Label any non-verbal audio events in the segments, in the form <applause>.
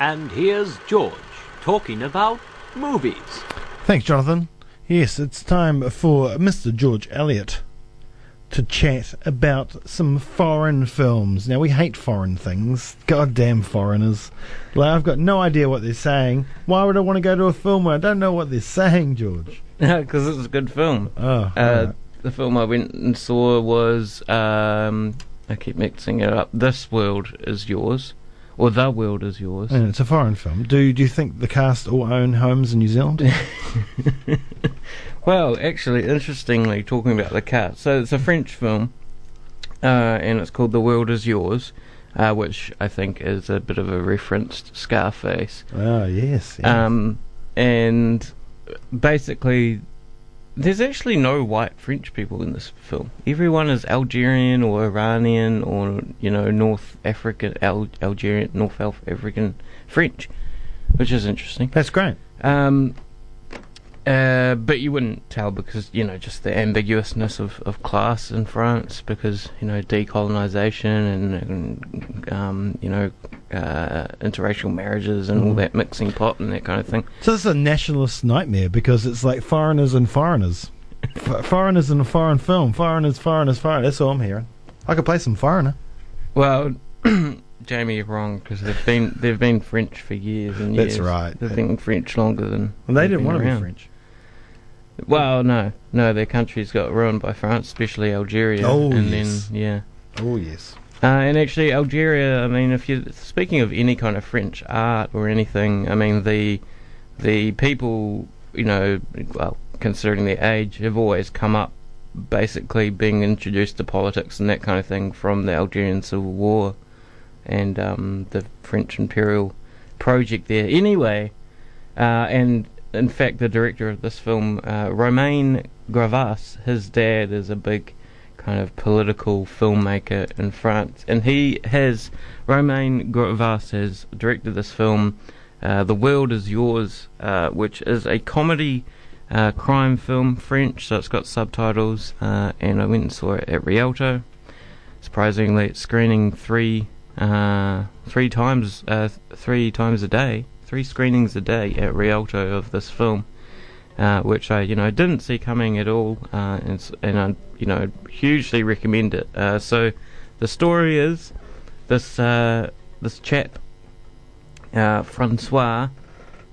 And here's George talking about movies. Thanks, Jonathan. Yes, it's time for Mr. George Elliott to chat about some foreign films. Now, we hate foreign things. Goddamn foreigners. Like, I've got no idea what they're saying. Why would I want to go to a film where I don't know what they're saying, George? <laughs> because it's a good film. Oh, Uh, alright. The film I went and saw was um, I keep mixing it up. This world is yours, or the world is yours. and it's a foreign film. Do do you think the cast all own homes in New Zealand? <laughs> <laughs> Well, actually, interestingly, talking about the cat, so it's a French film, uh, and it's called The World Is Yours, uh, which I think is a bit of a reference to Scarface. oh, yes. yes. Um, and basically, there's actually no white French people in this film. Everyone is Algerian or Iranian or you know North African, Al- Algerian, North Af- African French, which is interesting. That's great. Um, uh, but you wouldn't tell because you know just the ambiguousness of, of class in France because you know decolonization and, and um, you know uh, interracial marriages and all Mhm. that mixing pot and that kind of thing. So this is a nationalist nightmare because it's like foreigners and foreigners. <laughs> F- foreigners in a foreign film. Foreigners, foreigners, foreigners. That's all I'm hearing. I could play some foreigner. Well, <coughs> Jamie, you're wrong because they've been they've been French for years and years. That's right. They've been French longer than And they didn't want to be. French. Well, no, no, their countries got ruined by France, especially Algeria. Oh, and yes. then yeah. Oh, yes. Uh, and actually, Algeria. I mean, if you speaking of any kind of French art or anything, I mean the the people, you know, well, considering their age, have always come up basically being introduced to politics and that kind of thing from the Algerian Civil War and um, the French imperial project there. Anyway, uh, and in fact, the director of this film, uh, Romain Gavras, his dad is a big kind of political filmmaker in France, and he has Romain Gavras has directed this film, uh, "The World Is Yours," uh, which is a comedy uh, crime film, French, so it's got subtitles, uh, and I went and saw it at Rialto. Surprisingly, it's screening three uh, three times uh, three times a day, three screenings a day at Rialto of this film uh, which I you know didn't see coming at all, uh, and, and I you know hugely recommend it. Uh, so the story is this uh, this chap uh, Francois,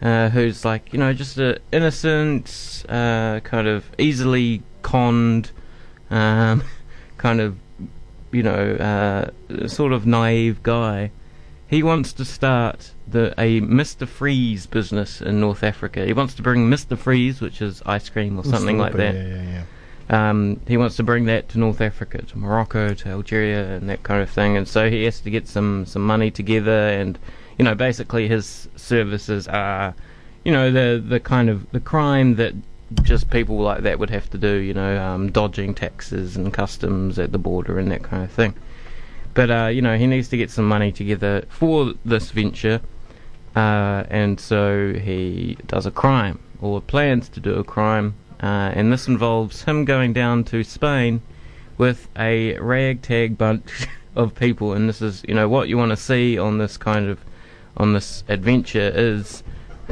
uh, who's like you know just an innocent, kind of easily conned, um, <laughs> kind of you know sort of naive guy. He wants to start the a Mr. Freeze business in North Africa. He wants to bring Mr. Freeze, which is ice cream or something like that. Yeah, yeah, yeah. Um, he wants to bring that to North Africa, to Morocco, to Algeria, and that kind of thing. And so he has to get some some money together, and you know, basically his services are, you know, the the kind of the crime that just people like that would have to do. You know, um, dodging taxes and customs at the border and that kind of thing. But uh, you know, he needs to get some money together for this venture, uh, and so he does a crime or plans to do a crime, uh, and this involves him going down to Spain with a ragtag bunch <laughs> of people, and this is you know what you want to see on this kind of on this adventure is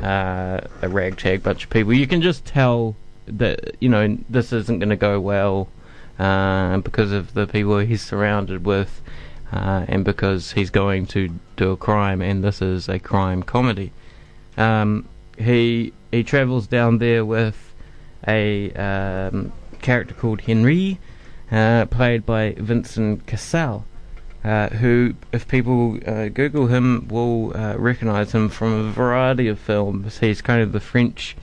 uh, a ragtag bunch of people. You can just tell that you know this isn't going to go well uh, because of the people he's surrounded with, uh, and because he's going to do a crime, and this is a crime comedy. Um, he he travels down there with a um, character called Henry, uh, played by Vincent Cassel, uh, who, if people uh, Google him, will uh, recognise him from a variety of films. He's kind of the French.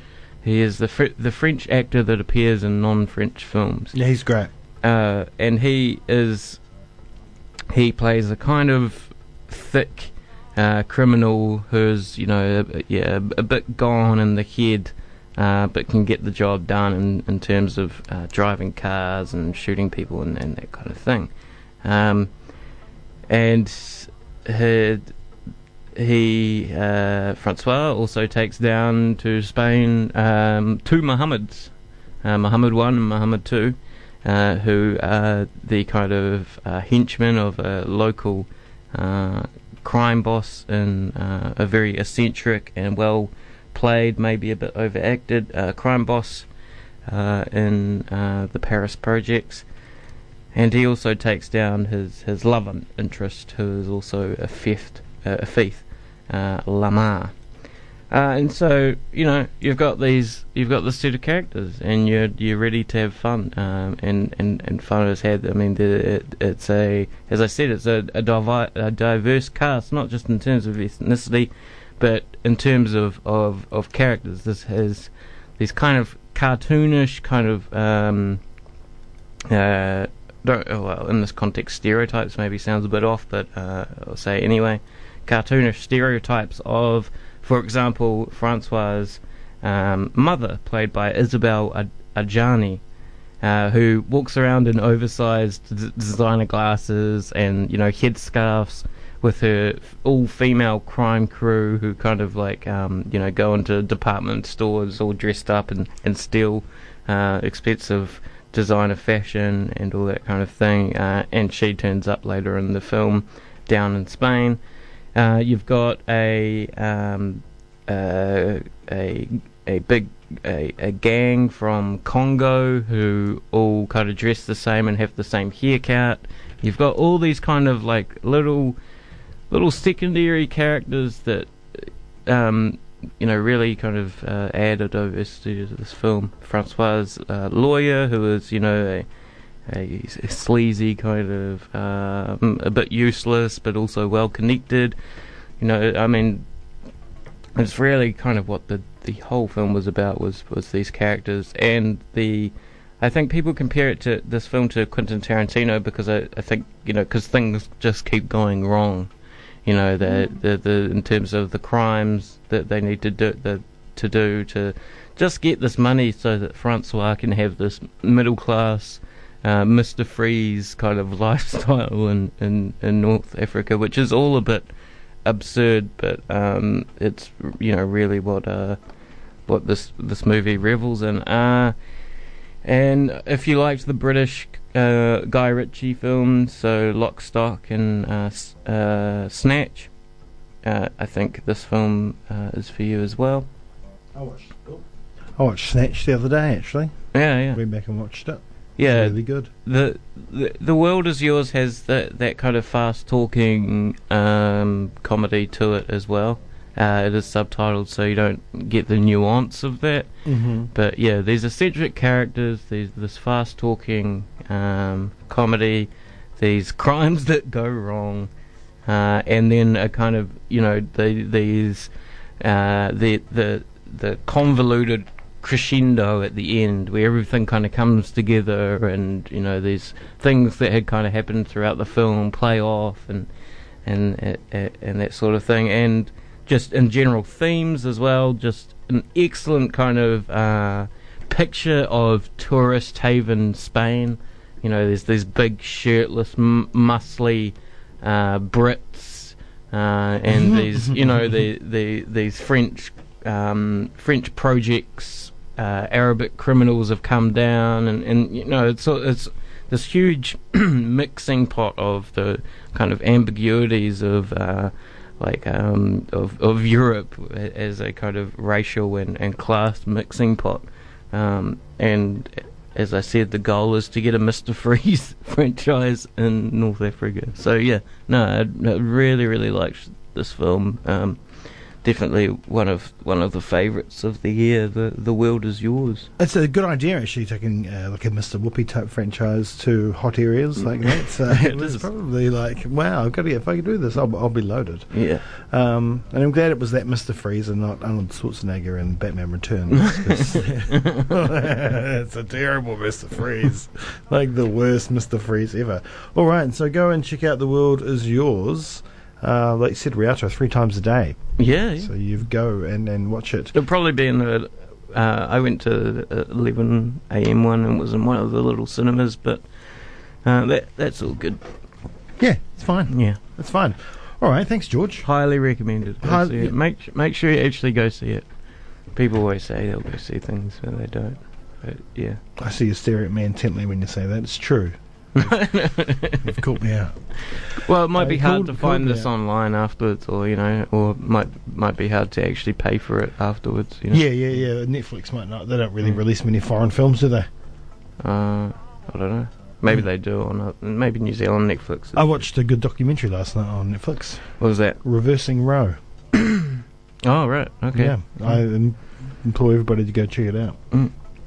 He is the fr- the French actor that appears in non-French films Yeah, he's great. uh, and he is he plays a kind of thick uh, criminal who's you know a, yeah a bit gone in the head, uh, but can get the job done in, in terms of uh, driving cars and shooting people and, and that kind of thing. Um, and he, he uh, Francois also takes down to Spain um, two Muhammads, uh, Muhammad one and Muhammad two uh, who are the kind of uh, henchmen of a local uh, crime boss and uh, a very eccentric and well played, maybe a bit overacted crime boss in the Paris projects. And he also takes down his, his love interest, who is also a fifth, a thief, Lamar. Uh, and so you know you've got these, you've got this set of characters, and you're you're ready to have fun. Um, and, and and fun has had. I mean, the, it, it's a, as I said, it's a a, divi- a diverse cast, not just in terms of ethnicity, but in terms of of, of characters. This has these kind of cartoonish kind of um, uh, oh, well in this context stereotypes maybe sounds a bit off, but uh, I'll say anyway. Cartoonish stereotypes of, for example, Francois' um, mother, played by Isabelle Adjani, uh, who walks around in oversized d- designer glasses and you know headscarves with her all-female crime crew who kind of like um, you know go into department stores all dressed up and and steal uh, expensive designer fashion and all that kind of thing. Uh, and she turns up later in the film down in Spain. Uh, you've got a um, uh, a a big a, a gang from Congo who all kind of dress the same and have the same haircut. You've got all these kind of like little little secondary characters that um, you know really kind of uh, add a diversity to this film. Francois uh, lawyer, who is you know a, a, a sleazy kind of um, a bit useless, but also well connected. You know, I mean, it's really kind of what the the whole film was about was was these characters and the. I think people compare it to this film to Quentin Tarantino because I, I think you know because things just keep going wrong you know, the, the, the in terms of the crimes that they need to do the, to do to just get this money so that Francois can have this middle class uh, Mr. Freeze kind of <laughs> lifestyle in, in, in North Africa, which is all a bit absurd, but um, it's you know really what uh, what this this movie revels in. Uh, and if you liked the British uh, Guy Ritchie films, so Lock, Stock, and uh, uh, Snatch. Uh, I think this film uh, is for you as well. I watched. I watched Snatch the other day. Actually, yeah, yeah. Went back and watched it. Yeah, really good. The, the the world is yours has that that kind of fast talking um, comedy to it as well. Uh, it is subtitled, so you don't get the nuance of that. Mm-hmm. But yeah, these eccentric characters, these this fast talking um, comedy, these <laughs> crimes that go wrong, uh, and then a kind of you know the, these uh, the the the convoluted crescendo at the end where everything kind of comes together and you know these things that had kind of happened throughout the film play off and and and, that sort of thing and just in general themes as well. Just an excellent kind of uh, picture of tourist haven Spain. You know, there's these big shirtless, m- muscly uh, Brits, uh, and <laughs> these, you know, the, the these French um, French projects. Uh, Arabic criminals have come down, and, and you know, it's it's this huge <clears throat> mixing pot of the kind of ambiguities of uh, like um, of of Europe as a kind of racial and, and class mixing pot. Um, and as I said, the goal is to get a Mr. Freeze <laughs> franchise in North Africa. So yeah, no, I, I really really liked this film. Um, definitely one of one of the favourites of the year. The the world is yours. It's a good idea actually taking uh, like a Mr. Whippy type franchise to hot areas like that. <laughs> So it, was probably like, wow, I've got to get, if I can do this, I'll, I'll be loaded. Yeah. Um, and I'm glad it was that Mr. Freeze and not Arnold Schwarzenegger in Batman Returns. <laughs> it's a terrible Mr. Freeze, like the worst Mr. Freeze ever. All right, so go and check out The World Is Yours uh, like you said, Rialto three times a day. Yeah, yeah. So you go and, and watch it. It'll probably be in the. Uh, I went to 11 a.m. one and was in one of the little cinemas, but uh, that that's all good. Yeah, it's fine. Yeah, it's fine. All right, thanks, George. Highly recommended. Go Hi- see it. Make make sure you actually go see it. People always say they'll go see things, but they don't. But yeah, I see you stare at me intently when you say that. It's true. You've <laughs> caught me out. Well, it might Uh, be hard called- to find called this online afterwards, or you know, or might might be hard to actually pay for it afterwards. You know? Yeah, yeah, yeah. Netflix might not. They don't really Mm. release many foreign films, do they? Uh, I don't know. Maybe Mm. they do or not. Maybe New Zealand Netflix. I watched a good documentary last night on Netflix, What was that? Reversing Roe. <coughs> Oh right. Okay. Yeah, I im- implore everybody to go check it out.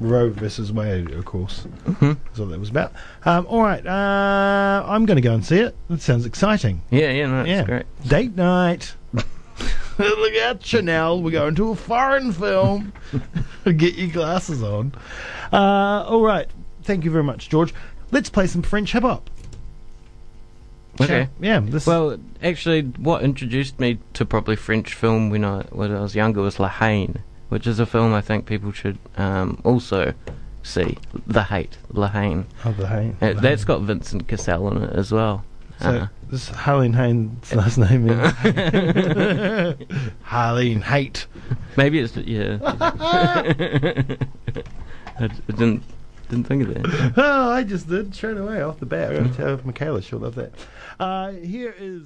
Roe versus Wade, of course. Mhm. That's what that was about. Um, all right, uh, I'm going to go and see it. That sounds exciting. Yeah, yeah, no, that's Yeah. great. Date night. <laughs> Look out, Chanel. We're going to a foreign film. <laughs> Get your glasses on. Uh, all right. Thank you very much, George. Let's play some French hip hop. Okay. Yeah. This Well, actually, what introduced me to probably French film when I when I was younger was La Haine, which is a film I think people should um, also see. The Hate, La Haine. Oh, the Hain. Uh, the that's got Vincent Cassel in it as well. So Uh, this is Harleen Hain's last name is <laughs> Harleen Hate. maybe it's yeah. <laughs> I, didn't didn't think of that. Oh, I just did straight away off the bat. I'm going to tell Michaela she'll love that. Uh, here is.